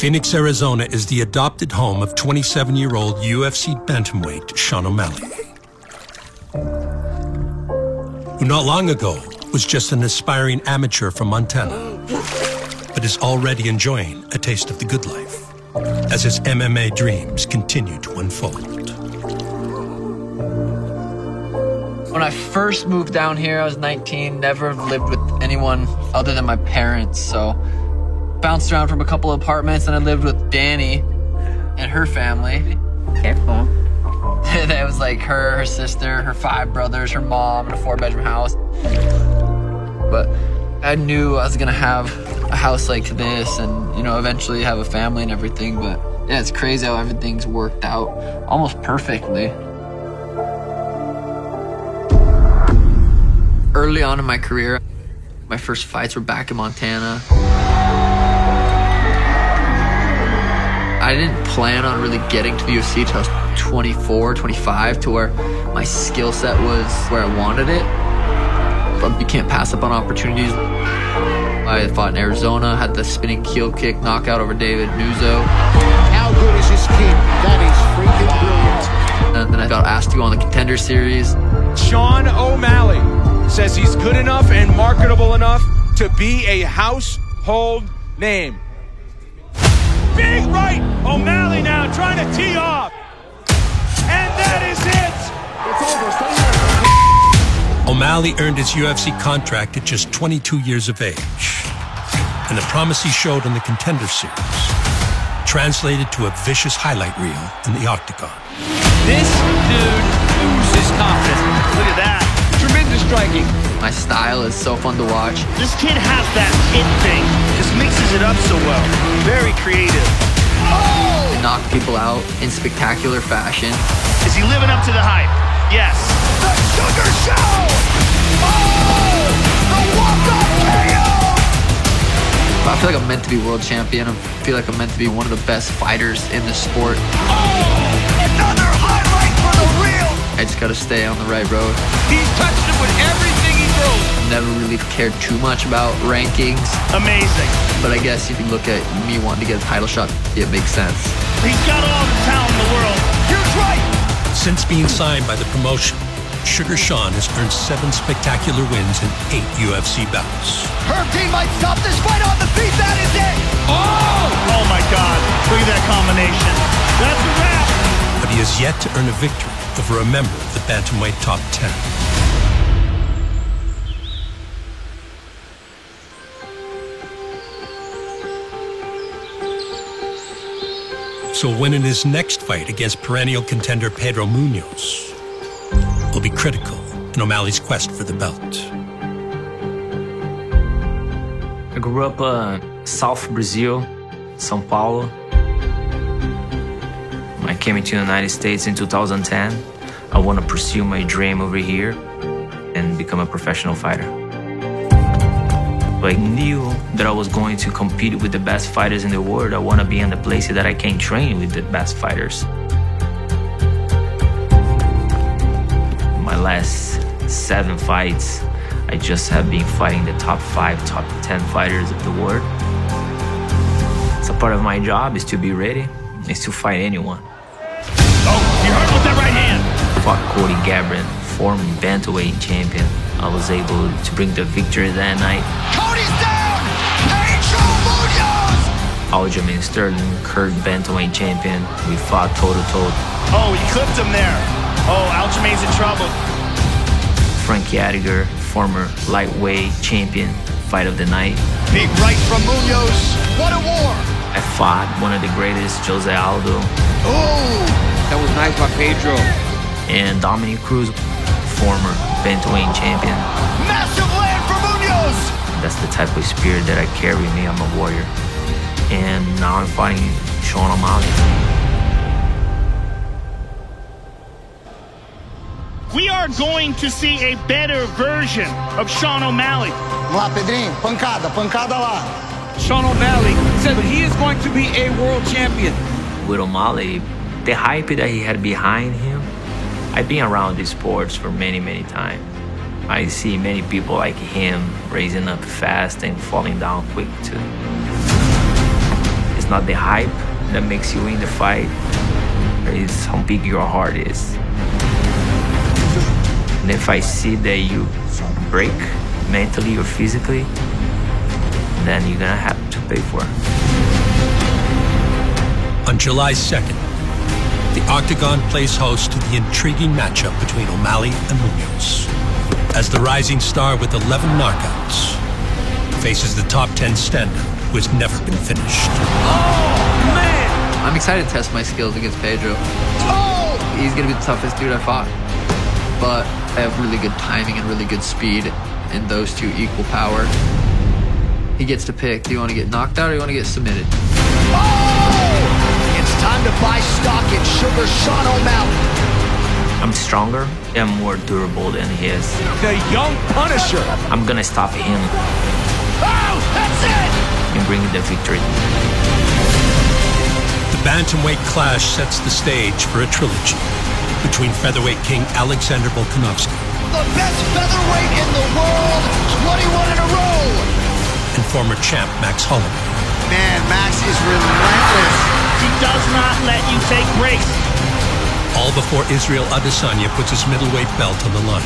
Phoenix, Arizona is the adopted home of 27 year old UFC bantamweight Sean O'Malley, who not long ago was just an aspiring amateur from Montana, but is already enjoying a taste of the good life as his MMA dreams continue to unfold. When I first moved down here, I was 19, never lived with anyone other than my parents, so bounced around from a couple of apartments and I lived with Danny and her family. Careful. that was like her, her sister, her five brothers, her mom, in a four bedroom house. But I knew I was gonna have a house like this and, you know, eventually have a family and everything. But yeah, it's crazy how everything's worked out almost perfectly. Early on in my career, my first fights were back in Montana. I didn't plan on really getting to the UFC until I was 24, 25, to where my skill set was where I wanted it. But you can't pass up on opportunities. I fought in Arizona, had the spinning heel kick knockout over David Nuzzo. How good is this kid? That is freaking brilliant. And then I got asked to go on the contender series. Sean O'Malley says he's good enough and marketable enough to be a household name. Big right, O'Malley now trying to tee off. And that is it. It's over. O'Malley earned his UFC contract at just 22 years of age. And the promise he showed in the Contender Series translated to a vicious highlight reel in the octagon. This dude oozes confidence. Look at that. Tremendous striking. My style is so fun to watch. This kid has that it thing. Just mixes it up so well. Very creative. I knock people out in spectacular fashion. Is he living up to the hype? Yes. The Sugar Show! Oh! The walk-off KO! I feel like I'm meant to be world champion. I feel like I'm meant to be one of the best fighters in the sport. Oh! Another highlight for the reel! I just gotta stay on the right road. He's touched him with everything he throws. Never really cared too much about rankings, Amazing. but I guess if you look at me wanting to get a title shot, it makes sense. He's got all the talent in the world. Here's right! Since being signed by the promotion, Sugar Sean has earned seven spectacular wins in eight UFC bouts. Herb Dean might stop this fight on the feet. That is it! Oh! Oh my God. Look at that combination. That's a wrap. But he has yet to earn a victory over a member of the Bantamweight Top 10. So when in his next fight against perennial contender Pedro Munhoz will be critical in O'Malley's quest for the belt. I grew up uh, South Brazil, São Paulo. Came into the United States in 2010, I want to pursue my dream over here and become a professional fighter. I knew that I was going to compete with the best fighters in the world. I want to be in the places that I can train with the best fighters. My last seven fights, I just have been fighting the top five, top 10 fighters of the world. So part of my job is to be ready, is to fight anyone. You with that right hand. Fought Cody Garbrandt, former bantamweight champion. I was able to bring the victory that night. Cody's down! Pedro Munhoz! Aljamain Sterling, Kurt bantamweight champion. We fought toe to toe. Oh, he clipped him there. Oh, Aljamain's in trouble. Frankie Edgar, former lightweight champion, fight of the night. Big right from Munhoz. What a war! I fought one of the greatest, Jose Aldo, Oh! That was nice by Pedro. and Dominick Cruz, former bantamweight champion. Massive land for Munhoz! That's the type of spirit that I carry with me. I'm a warrior. And now I'm fighting Sean O'Malley. We are going to see a better version of Sean O'Malley. Lá, Pedrinho. Pancada, pancada lá. Sean O'Malley said he is going to be a world champion. With O'Malley, the hype that he had behind him, I've been around these sports for many, many times. I see many people like him raising up fast and falling down quick too. It's not the hype that makes you win the fight, it's how big your heart is. And if I see that you break mentally or physically, then you're gonna have to pay for it. On July 2nd, the Octagon plays host to the intriguing matchup between O'Malley and Munhoz. As the rising star with 11 knockouts faces the top 10 stand who has never been finished. Oh, man! I'm excited to test my skills against Pedro. Oh! He's gonna be the toughest dude I fought. But I have really good timing and really good speed, and those two equal power. He gets to pick. Do you want to get knocked out or do you want to get submitted? Oh! It's time to buy stock in Sugar Sean O'Malley. I'm stronger and more durable than he is. The young Punisher. I'm gonna stop him. Oh, that's it! And bring the victory. The bantamweight clash sets the stage for a trilogy between featherweight king Alexander Volkanovski. The best featherweight in the world, 21 in a row. And former champ Max Holloway. Man, Max is relentless. He does not let you take breaks. All before Israel Adesanya puts his middleweight belt on the line.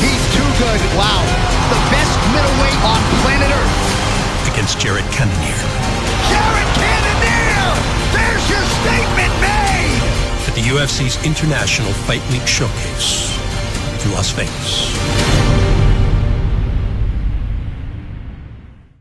He's too good. Wow. The best middleweight on planet Earth. Against Jared Cannonier. Jared Cannonier! There's your statement made! At the UFC's International Fight Week Showcase in Las Vegas.